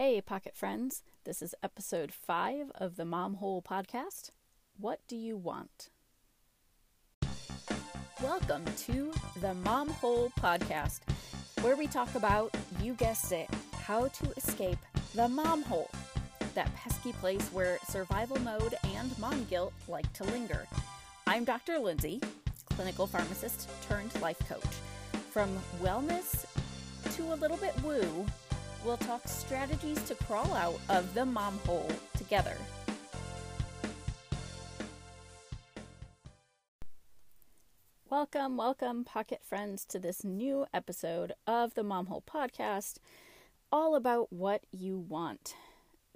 Hey, Pocket Friends. This is episode five of the Mom Hole podcast. What do you want? Welcome to the Mom Hole podcast, where we talk about, you guessed it, how to escape the mom hole. That pesky place where survival mode and mom guilt like to linger. I'm Dr. Lindsay, clinical pharmacist turned life coach. From wellness to a little bit woo, we'll talk strategies to crawl out of the mom hole together. Welcome, welcome, pocket friends, to this new episode of the Mom Hole podcast, all about what you want.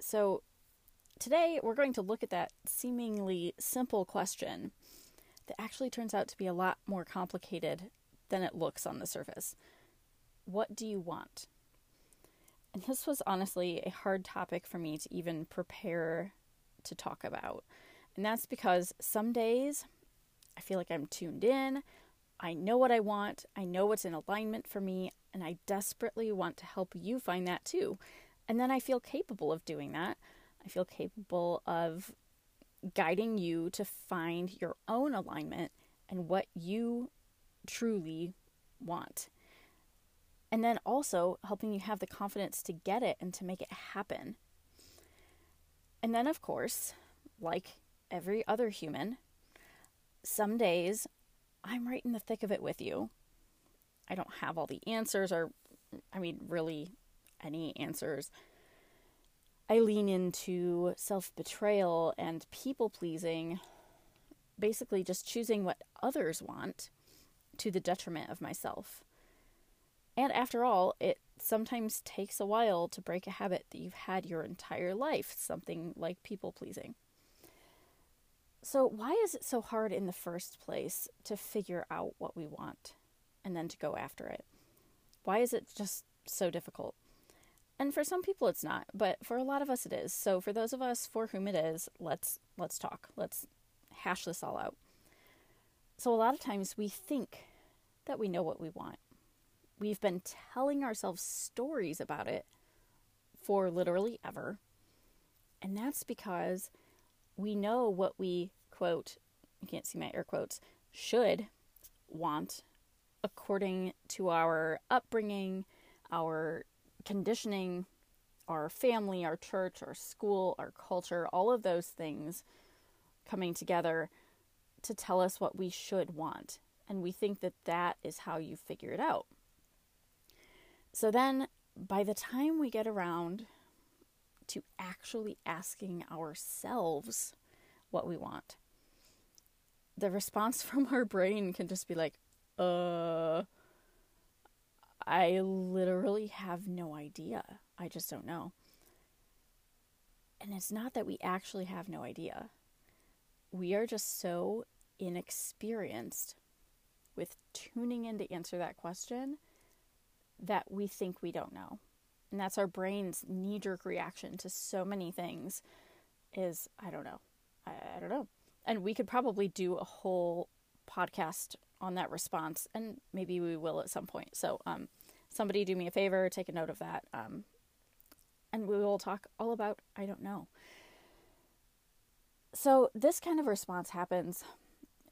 So, today we're going to look at that seemingly simple question that actually turns out to be a lot more complicated than it looks on the surface. What do you want? And this was honestly a hard topic for me to even prepare to talk about. And that's because some days I feel like I'm tuned in. I know what I want. I know what's in alignment for me. And I desperately want to help you find that too. And then I feel capable of doing that. I feel capable of guiding you to find your own alignment and what you truly want. And then also helping you have the confidence to get it and to make it happen. And then, of course, like every other human, some days I'm right in the thick of it with you. I don't have all the answers, or, I mean, really any answers. I lean into self betrayal and people pleasing, basically just choosing what others want to the detriment of myself. And after all, it sometimes takes a while to break a habit that you've had your entire life, something like people pleasing. So, why is it so hard in the first place to figure out what we want and then to go after it? Why is it just so difficult? And for some people it's not, but for a lot of us it is. So for those of us for whom it is, let's let's talk. Let's hash this all out. So a lot of times we think that we know what we want. We've been telling ourselves stories about it for literally ever. And that's because we know what we, quote, you can't see my air quotes, should want according to our upbringing, our conditioning, our family, our church, our school, our culture, all of those things coming together to tell us what we should want. And we think that that is how you figure it out. So then, by the time we get around to actually asking ourselves what we want. The response from our brain can just be like, uh, I literally have no idea. I just don't know. And it's not that we actually have no idea. We are just so inexperienced with tuning in to answer that question that we think we don't know. And that's our brain's knee jerk reaction to so many things is I don't know. I, I don't know. And we could probably do a whole podcast on that response, and maybe we will at some point. So, um, somebody do me a favor, take a note of that. Um, and we will talk all about I don't know. So, this kind of response happens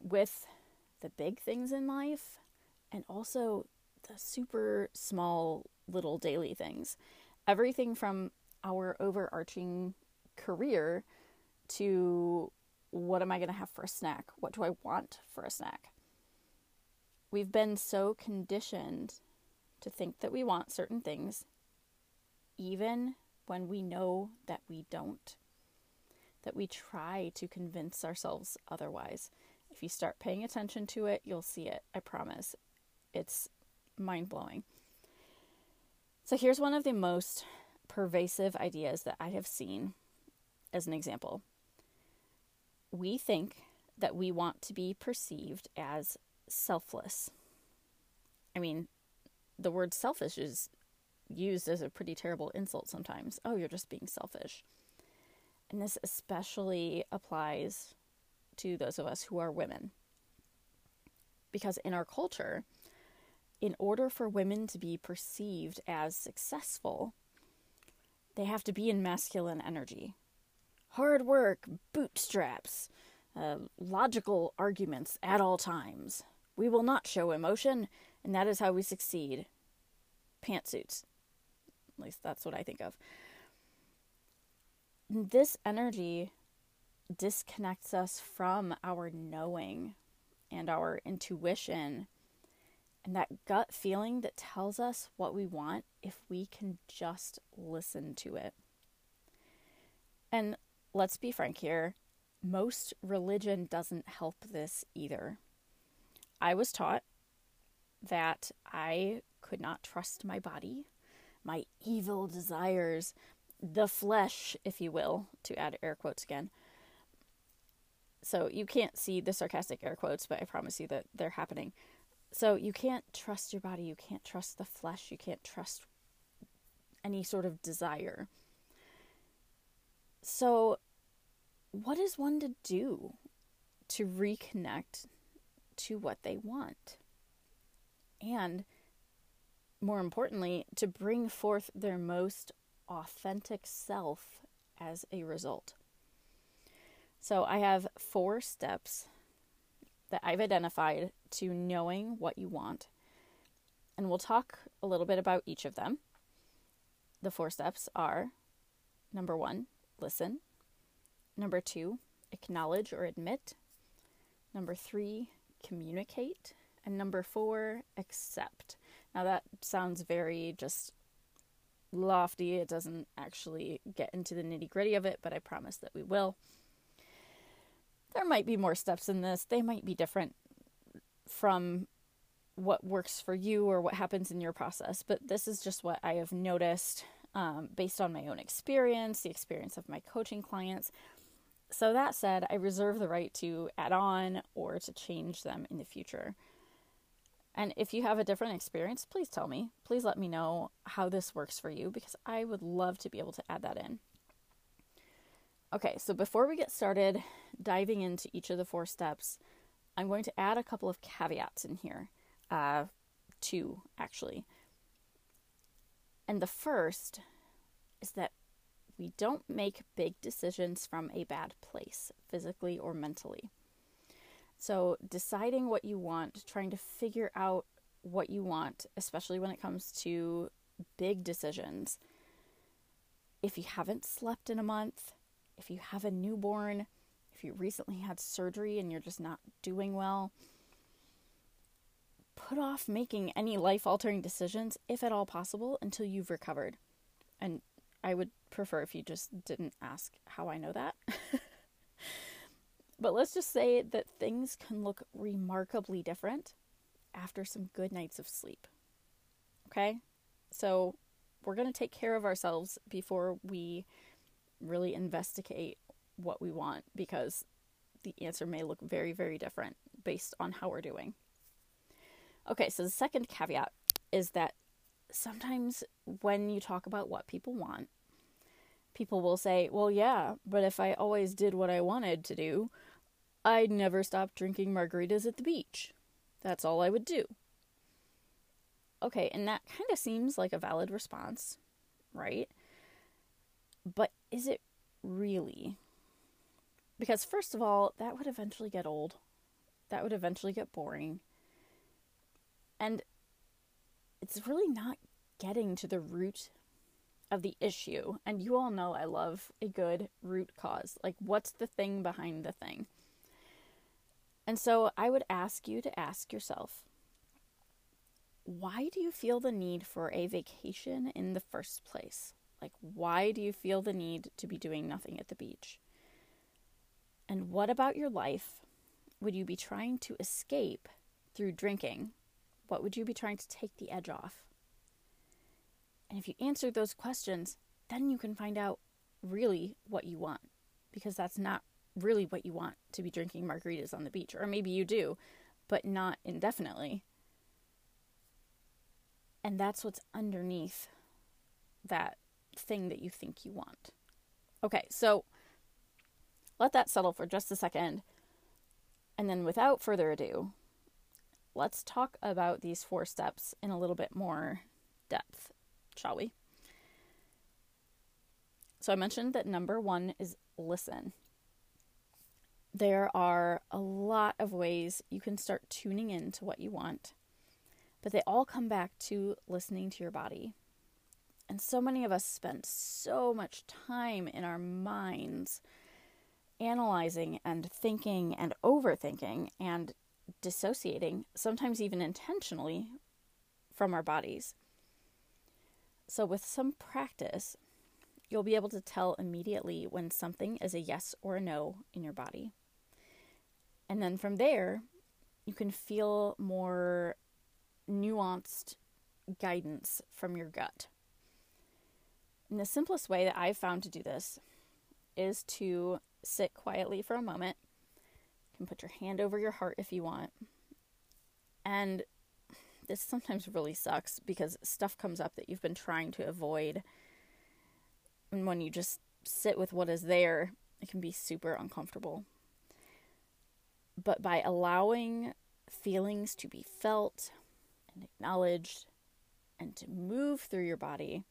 with the big things in life and also super small little daily things. Everything from our overarching career to what am I going to have for a snack? What do I want for a snack? We've been so conditioned to think that we want certain things, even when we know that we don't. That we try to convince ourselves otherwise. If you start paying attention to it, you'll see it. I promise. It's mind blowing. So here's one of the most pervasive ideas that I have seen as an example. We think that we want to be perceived as selfless. I mean, the word selfish is used as a pretty terrible insult sometimes. Oh, you're just being selfish. And this especially applies to those of us who are women. Because in our culture, in order for women to be perceived as successful, they have to be in masculine energy. Hard work, bootstraps, uh, logical arguments at all times. We will not show emotion, and that is how we succeed. Pantsuits. At least that's what I think of. This energy disconnects us from our knowing and our intuition and that gut feeling that tells us what we want if we can just listen to it. And let's be frank here most religion doesn't help this either. I was taught that I could not trust my body, my evil desires, the flesh, if you will, to add air quotes again. So you can't see the sarcastic air quotes, but I promise you that they're happening. So you can't trust your body, you can't trust the flesh, you can't trust any sort of desire. So, what is one to do to reconnect to what they want? And more importantly, to bring forth their most authentic self as a result. So, I have four steps that I've identified to knowing what you want. And we'll talk a little bit about each of them. The four steps are number one, listen. Number two, acknowledge or admit. Number three, communicate. And number four, accept. Now that sounds very just lofty. It doesn't actually get into the nitty gritty of it, but I promise that we will. There might be more steps in this. They might be different from what works for you or what happens in your process, but this is just what I have noticed um, based on my own experience, the experience of my coaching clients. So, that said, I reserve the right to add on or to change them in the future. And if you have a different experience, please tell me. Please let me know how this works for you because I would love to be able to add that in. Okay, so before we get started diving into each of the four steps, I'm going to add a couple of caveats in here. Uh, two, actually. And the first is that we don't make big decisions from a bad place, physically or mentally. So, deciding what you want, trying to figure out what you want, especially when it comes to big decisions. If you haven't slept in a month, if you have a newborn, if you recently had surgery and you're just not doing well, put off making any life altering decisions, if at all possible, until you've recovered. And I would prefer if you just didn't ask how I know that. but let's just say that things can look remarkably different after some good nights of sleep. Okay? So we're going to take care of ourselves before we really investigate what we want because the answer may look very, very different based on how we're doing. Okay, so the second caveat is that sometimes when you talk about what people want, people will say, Well, yeah, but if I always did what I wanted to do, I'd never stop drinking margaritas at the beach. That's all I would do. Okay, and that kind of seems like a valid response, right? But is it really? Because, first of all, that would eventually get old. That would eventually get boring. And it's really not getting to the root of the issue. And you all know I love a good root cause. Like, what's the thing behind the thing? And so I would ask you to ask yourself why do you feel the need for a vacation in the first place? Like, why do you feel the need to be doing nothing at the beach? And what about your life would you be trying to escape through drinking? What would you be trying to take the edge off? And if you answer those questions, then you can find out really what you want. Because that's not really what you want to be drinking margaritas on the beach. Or maybe you do, but not indefinitely. And that's what's underneath that thing that you think you want. Okay, so let that settle for just a second. And then, without further ado, let's talk about these four steps in a little bit more depth, shall we? So I mentioned that number one is listen. There are a lot of ways you can start tuning in to what you want, but they all come back to listening to your body. And so many of us spend so much time in our minds analyzing and thinking and overthinking and dissociating, sometimes even intentionally, from our bodies. So, with some practice, you'll be able to tell immediately when something is a yes or a no in your body. And then from there, you can feel more nuanced guidance from your gut. And the simplest way that I've found to do this is to sit quietly for a moment. You can put your hand over your heart if you want. And this sometimes really sucks because stuff comes up that you've been trying to avoid. And when you just sit with what is there, it can be super uncomfortable. But by allowing feelings to be felt and acknowledged and to move through your body,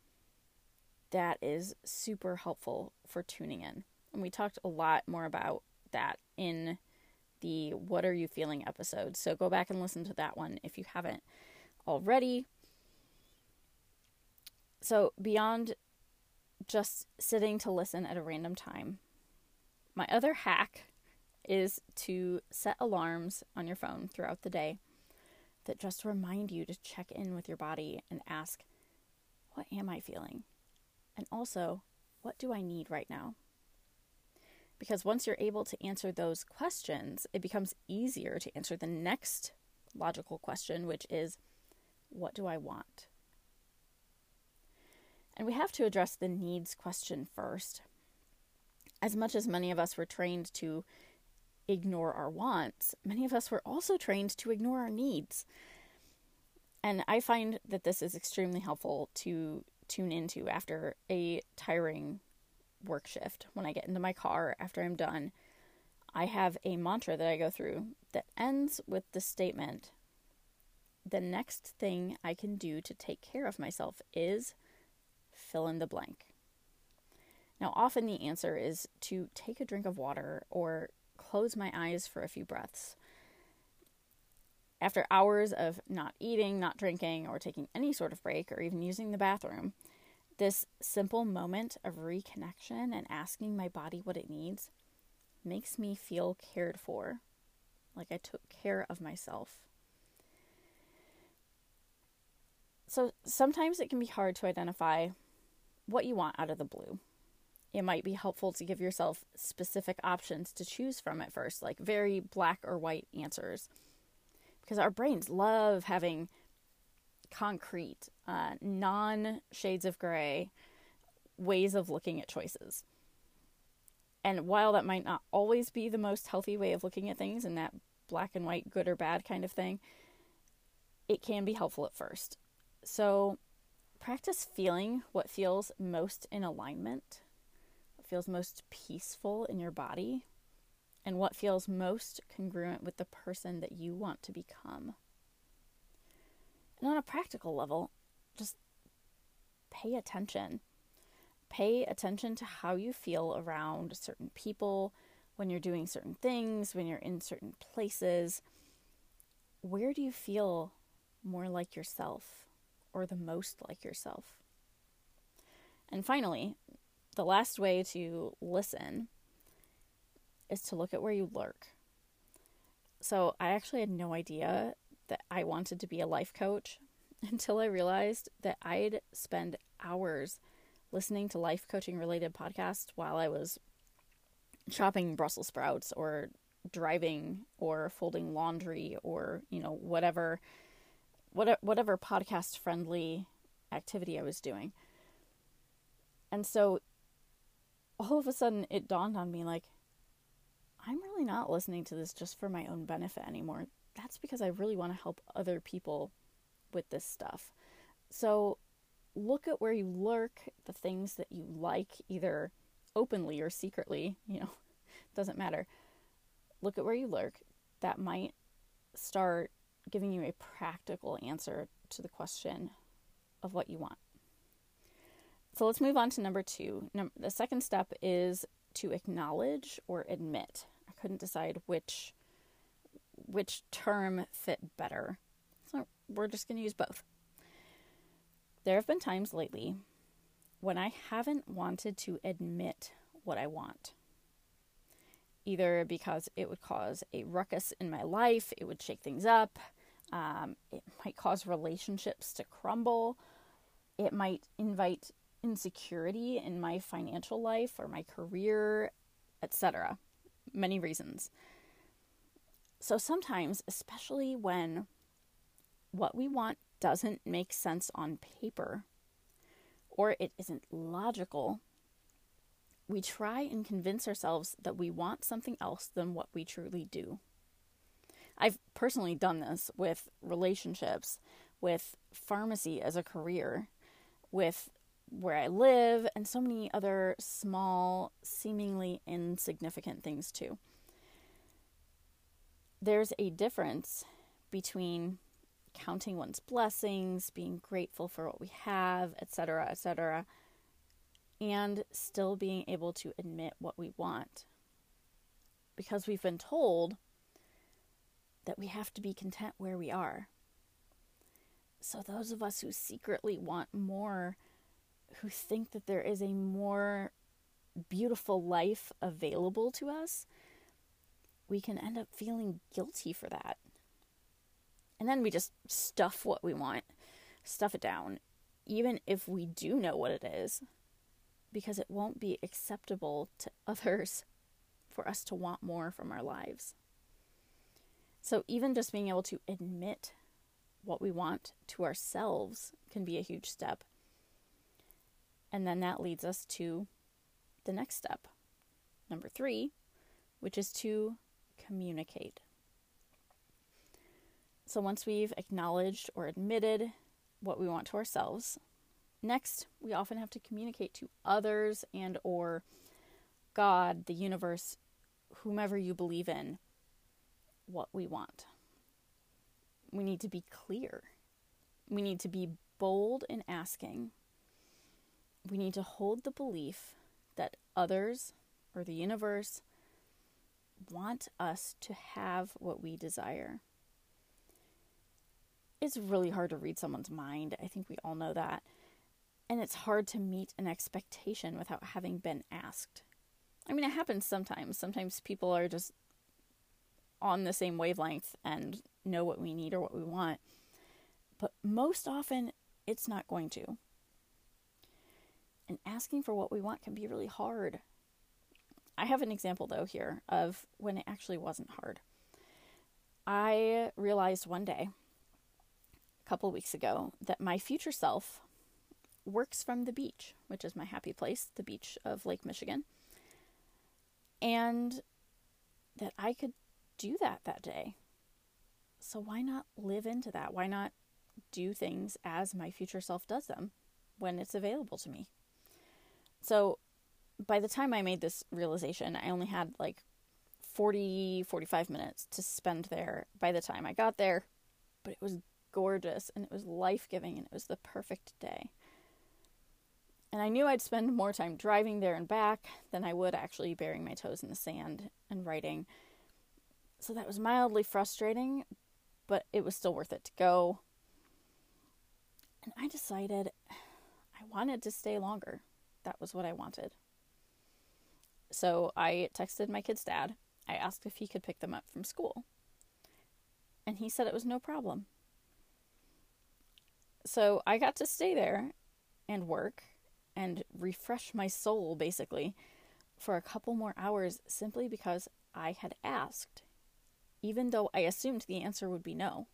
that is super helpful for tuning in. And we talked a lot more about that in the What Are You Feeling episode. So go back and listen to that one if you haven't already. So, beyond just sitting to listen at a random time, my other hack is to set alarms on your phone throughout the day that just remind you to check in with your body and ask, What am I feeling? And also, what do I need right now? Because once you're able to answer those questions, it becomes easier to answer the next logical question, which is, what do I want? And we have to address the needs question first. As much as many of us were trained to ignore our wants, many of us were also trained to ignore our needs. And I find that this is extremely helpful to tune into after a tiring work shift. When I get into my car after I'm done, I have a mantra that I go through that ends with the statement The next thing I can do to take care of myself is fill in the blank. Now, often the answer is to take a drink of water or close my eyes for a few breaths. After hours of not eating, not drinking, or taking any sort of break, or even using the bathroom, this simple moment of reconnection and asking my body what it needs makes me feel cared for, like I took care of myself. So sometimes it can be hard to identify what you want out of the blue. It might be helpful to give yourself specific options to choose from at first, like very black or white answers. Because our brains love having concrete, uh, non shades of gray ways of looking at choices. And while that might not always be the most healthy way of looking at things and that black and white, good or bad kind of thing, it can be helpful at first. So practice feeling what feels most in alignment, what feels most peaceful in your body, and what feels most congruent with the person that you want to become. And on a practical level, just pay attention. Pay attention to how you feel around certain people, when you're doing certain things, when you're in certain places. Where do you feel more like yourself or the most like yourself? And finally, the last way to listen is to look at where you lurk. So I actually had no idea that I wanted to be a life coach until I realized that I'd spend hours listening to life coaching related podcasts while I was chopping Brussels sprouts or driving or folding laundry or, you know, whatever whatever, whatever podcast friendly activity I was doing. And so all of a sudden it dawned on me like I'm really not listening to this just for my own benefit anymore that's because I really want to help other people with this stuff. So look at where you lurk, the things that you like, either openly or secretly, you know, doesn't matter. Look at where you lurk. That might start giving you a practical answer to the question of what you want. So let's move on to number two. The second step is to acknowledge or admit. I couldn't decide which which term fit better. So we're just going to use both. There have been times lately when I haven't wanted to admit what I want. Either because it would cause a ruckus in my life, it would shake things up, um, it might cause relationships to crumble, it might invite insecurity in my financial life or my career, etc. Many reasons. So sometimes, especially when what we want doesn't make sense on paper or it isn't logical, we try and convince ourselves that we want something else than what we truly do. I've personally done this with relationships, with pharmacy as a career, with where I live, and so many other small, seemingly insignificant things too. There's a difference between counting one's blessings, being grateful for what we have, etc., etc., and still being able to admit what we want. Because we've been told that we have to be content where we are. So, those of us who secretly want more, who think that there is a more beautiful life available to us, we can end up feeling guilty for that. And then we just stuff what we want, stuff it down, even if we do know what it is, because it won't be acceptable to others for us to want more from our lives. So, even just being able to admit what we want to ourselves can be a huge step. And then that leads us to the next step, number three, which is to communicate. So once we've acknowledged or admitted what we want to ourselves, next we often have to communicate to others and or God, the universe, whomever you believe in, what we want. We need to be clear. We need to be bold in asking. We need to hold the belief that others or the universe want us to have what we desire it's really hard to read someone's mind. I think we all know that. And it's hard to meet an expectation without having been asked. I mean, it happens sometimes. Sometimes people are just on the same wavelength and know what we need or what we want. But most often, it's not going to. And asking for what we want can be really hard. I have an example, though, here of when it actually wasn't hard. I realized one day a couple weeks ago that my future self works from the beach, which is my happy place, the beach of Lake Michigan. And that I could do that that day. So why not live into that? Why not do things as my future self does them when it's available to me? So by the time I made this realization, I only had like 40, 45 minutes to spend there by the time I got there, but it was gorgeous and it was life giving and it was the perfect day. And I knew I'd spend more time driving there and back than I would actually burying my toes in the sand and writing. So that was mildly frustrating, but it was still worth it to go. And I decided I wanted to stay longer. That was what I wanted. So I texted my kid's dad. I asked if he could pick them up from school. And he said it was no problem. So I got to stay there and work and refresh my soul basically for a couple more hours simply because I had asked, even though I assumed the answer would be no.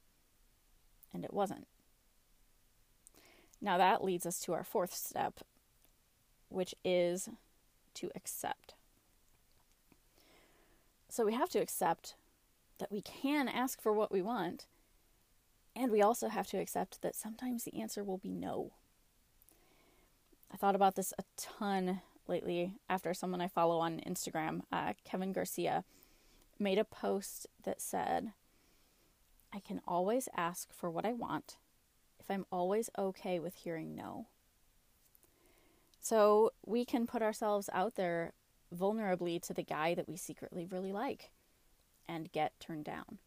And it wasn't. Now that leads us to our fourth step, which is to accept. So we have to accept that we can ask for what we want and we also have to accept that sometimes the answer will be no. I thought about this a ton lately after someone I follow on Instagram, uh, Kevin Garcia, made a post that said, I can always ask for what I want if I'm always okay with hearing no. So we can put ourselves out there vulnerably to the guy that we secretly really like and get turned down.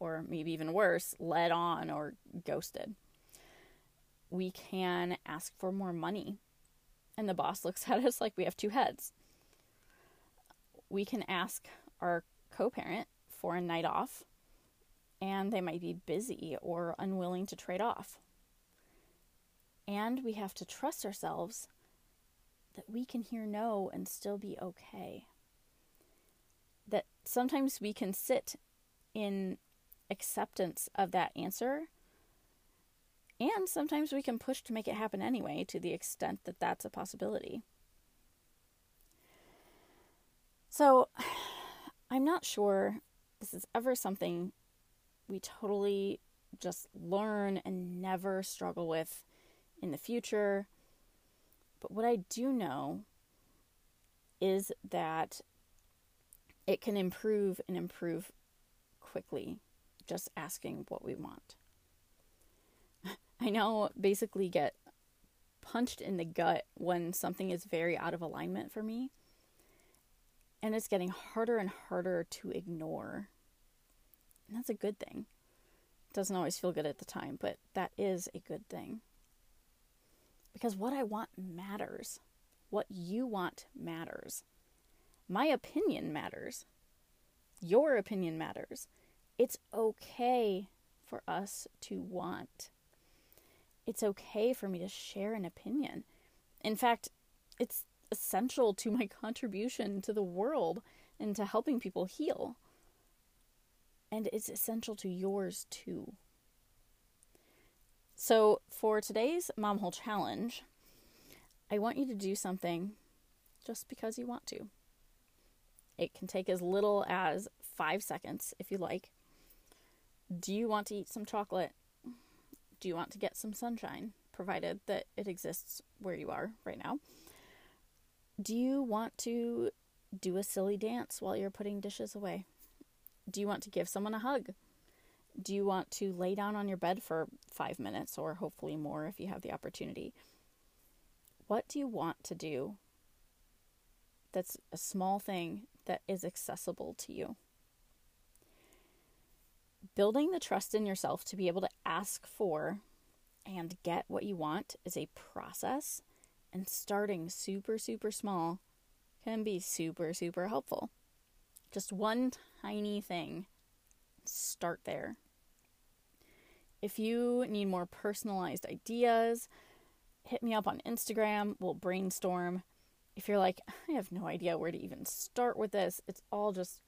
Or maybe even worse, led on or ghosted. We can ask for more money, and the boss looks at us like we have two heads. We can ask our co parent for a night off, and they might be busy or unwilling to trade off. And we have to trust ourselves that we can hear no and still be okay. That sometimes we can sit in acceptance of that answer. And sometimes we can push to make it happen anyway, to the extent that that's a possibility. So, I'm not sure this is ever something we totally just learn and never struggle with in the future but what I do know is that it can improve and improve quickly just asking what we want. I now basically get punched in the gut when something is very out of alignment for me. And it's getting harder and harder to ignore. And that's a good thing. It doesn't always feel good at the time, but that is a good thing. Because what I want matters. What you want matters. My opinion matters. Your opinion matters. It's okay for us to want. It's okay for me to share an opinion. In fact, it's essential to my contribution to the world and to helping people heal. And it's essential to yours too. So, for today's Mom Hole Challenge, I want you to do something just because you want to. It can take as little as five seconds if you like. Do you want to eat some chocolate? Do you want to get some sunshine, provided that it exists where you are right now? Do you want to do a silly dance while you're putting dishes away? Do you want to give someone a hug? Do you want to lay down on your bed for five minutes or hopefully more if you have the opportunity? What do you want to do that's a small thing that is accessible to you? Building the trust in yourself to be able to ask for and get what you want is a process, and starting super, super small can be super, super helpful. Just one tiny thing, start there. If you need more personalized ideas, hit me up on Instagram. We'll brainstorm. If you're like, I have no idea where to even start with this, it's all just,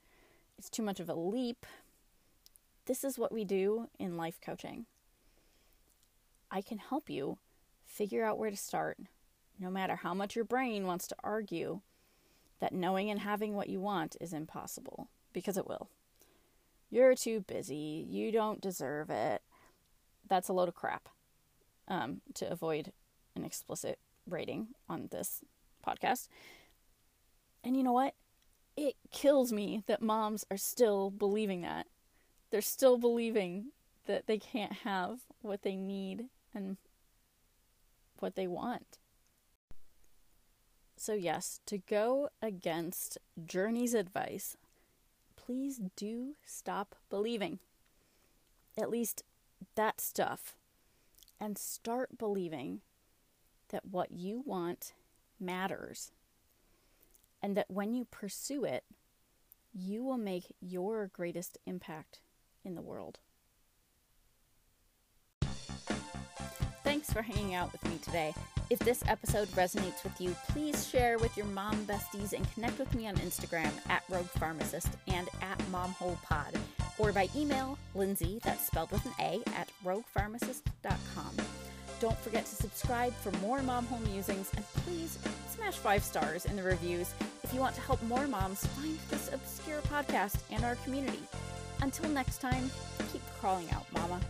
it's too much of a leap. This is what we do in life coaching. I can help you figure out where to start, no matter how much your brain wants to argue that knowing and having what you want is impossible, because it will. You're too busy, you don't deserve it, that's a load of crap um, to avoid an explicit rating on this podcast. And you know what? It kills me that moms are still believing that. They're still believing that they can't have what they need and what they want. So, yes, to go against Journey's advice, please do stop believing. At least that stuff and start believing that what you want matters and that when you pursue it, you will make your greatest impact in the world. Thanks for hanging out with me today. If this episode resonates with you, please share with your mom besties and connect with me on Instagram at Rogue Pharmacist and at MomHolePod or by email, Lindsay, that's spelled with an A, at roguepharmacist.com. Don't forget to subscribe for more mom hole musings and please smash five stars in the reviews if you want to help more moms find this obscure podcast and our community. Until next time, keep crawling out, mama.